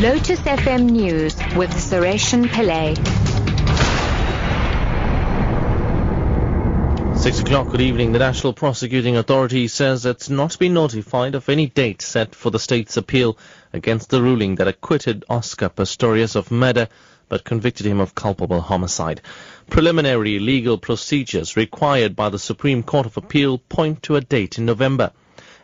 Lotus FM News with Sureshan Pillay. Six o'clock, good evening. The National Prosecuting Authority says it's not been notified of any date set for the state's appeal against the ruling that acquitted Oscar Pistorius of murder but convicted him of culpable homicide. Preliminary legal procedures required by the Supreme Court of Appeal point to a date in November.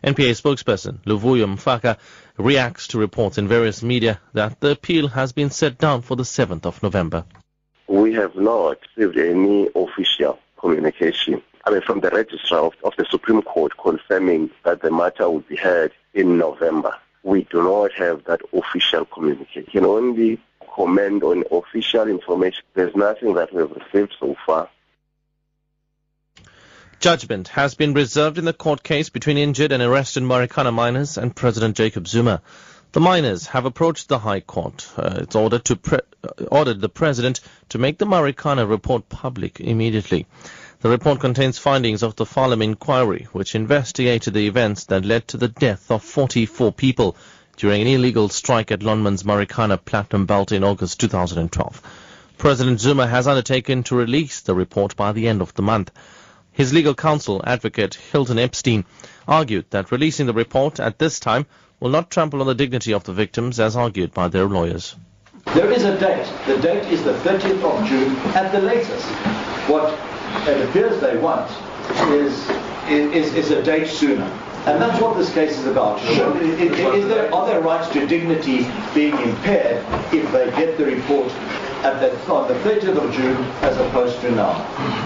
NPA spokesperson Luvuyo Mfaku reacts to reports in various media that the appeal has been set down for the 7th of November. We have not received any official communication. I mean, from the registrar of, of, the Supreme Court confirming that the matter will be heard in November. We do not have that official communication. We can only comment on official information. There's nothing that we have received so far. Judgment has been reserved in the court case between injured and arrested Marikana miners and President Jacob Zuma. The miners have approached the High Court. Uh, it's ordered, to pre- uh, ordered the President to make the Marikana report public immediately. The report contains findings of the Farlam inquiry, which investigated the events that led to the death of 44 people during an illegal strike at Lonmin's Marikana Platinum Belt in August 2012. President Zuma has undertaken to release the report by the end of the month. His legal counsel, advocate Hilton Epstein, argued that releasing the report at this time will not trample on the dignity of the victims as argued by their lawyers. There is a date. The date is the 30th of June at the latest. What it appears they want is, is, is a date sooner. And that's what this case is about. Sure. Is, is there, are there rights to dignity being impaired if they get the report at the, on the 30th of June as opposed to now?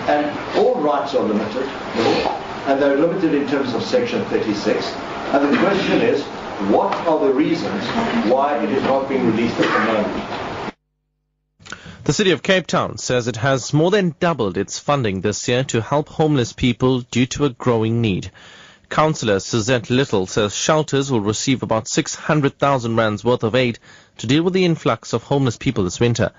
And all rights are limited, and they're limited in terms of Section 36. And the question is, what are the reasons why it is not being released at the moment? The city of Cape Town says it has more than doubled its funding this year to help homeless people due to a growing need. Councillor Suzette Little says shelters will receive about 600,000 rands worth of aid to deal with the influx of homeless people this winter.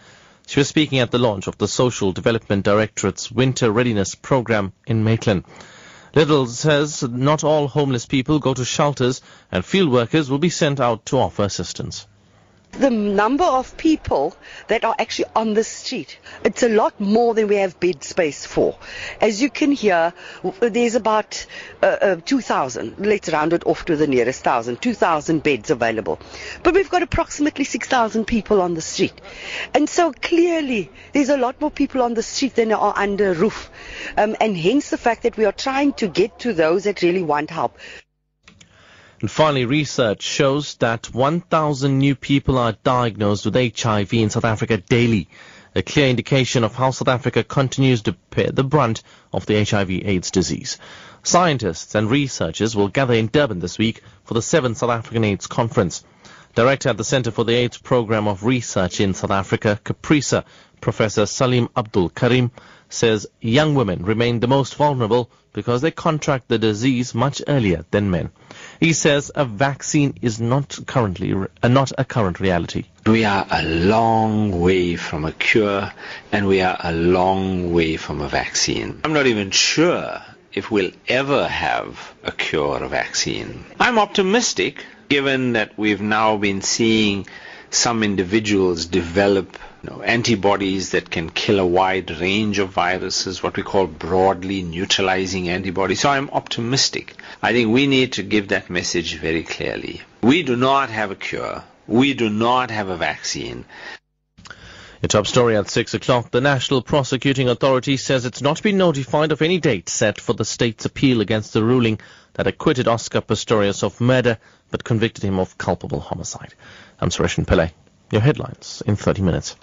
She was speaking at the launch of the Social Development Directorate's Winter Readiness Program in Maitland. Little says not all homeless people go to shelters and field workers will be sent out to offer assistance the number of people that are actually on the street. It's a lot more than we have bed space for. As you can hear, there's about uh, uh, 2,000, let's round it off to the nearest thousand, 2,000 beds available. But we've got approximately 6,000 people on the street. And so clearly, there's a lot more people on the street than are under roof. Um, and hence the fact that we are trying to get to those that really want help. And finally, research shows that 1,000 new people are diagnosed with HIV in South Africa daily, a clear indication of how South Africa continues to bear the brunt of the HIV AIDS disease. Scientists and researchers will gather in Durban this week for the 7th South African AIDS Conference. Director at the Center for the AIDS Program of Research in South Africa, CAPRISA, Professor Salim Abdool Karim, says young women remain the most vulnerable because they contract the disease much earlier than men. He says a vaccine is not currently uh, not a current reality. We are a long way from a cure and we are a long way from a vaccine. I'm not even sure if we'll ever have a cure or vaccine. I'm optimistic given that we've now been seeing some individuals develop you know, antibodies that can kill a wide range of viruses, what we call broadly neutralizing antibodies. So I'm optimistic. I think we need to give that message very clearly. We do not have a cure. We do not have a vaccine. A top story at 6 o'clock. The National Prosecuting Authority says it's not been notified of any date set for the state's appeal against the ruling that acquitted Oscar Pistorius of murder but convicted him of culpable homicide. I'm Suresh Pillay. Your headlines in 30 minutes.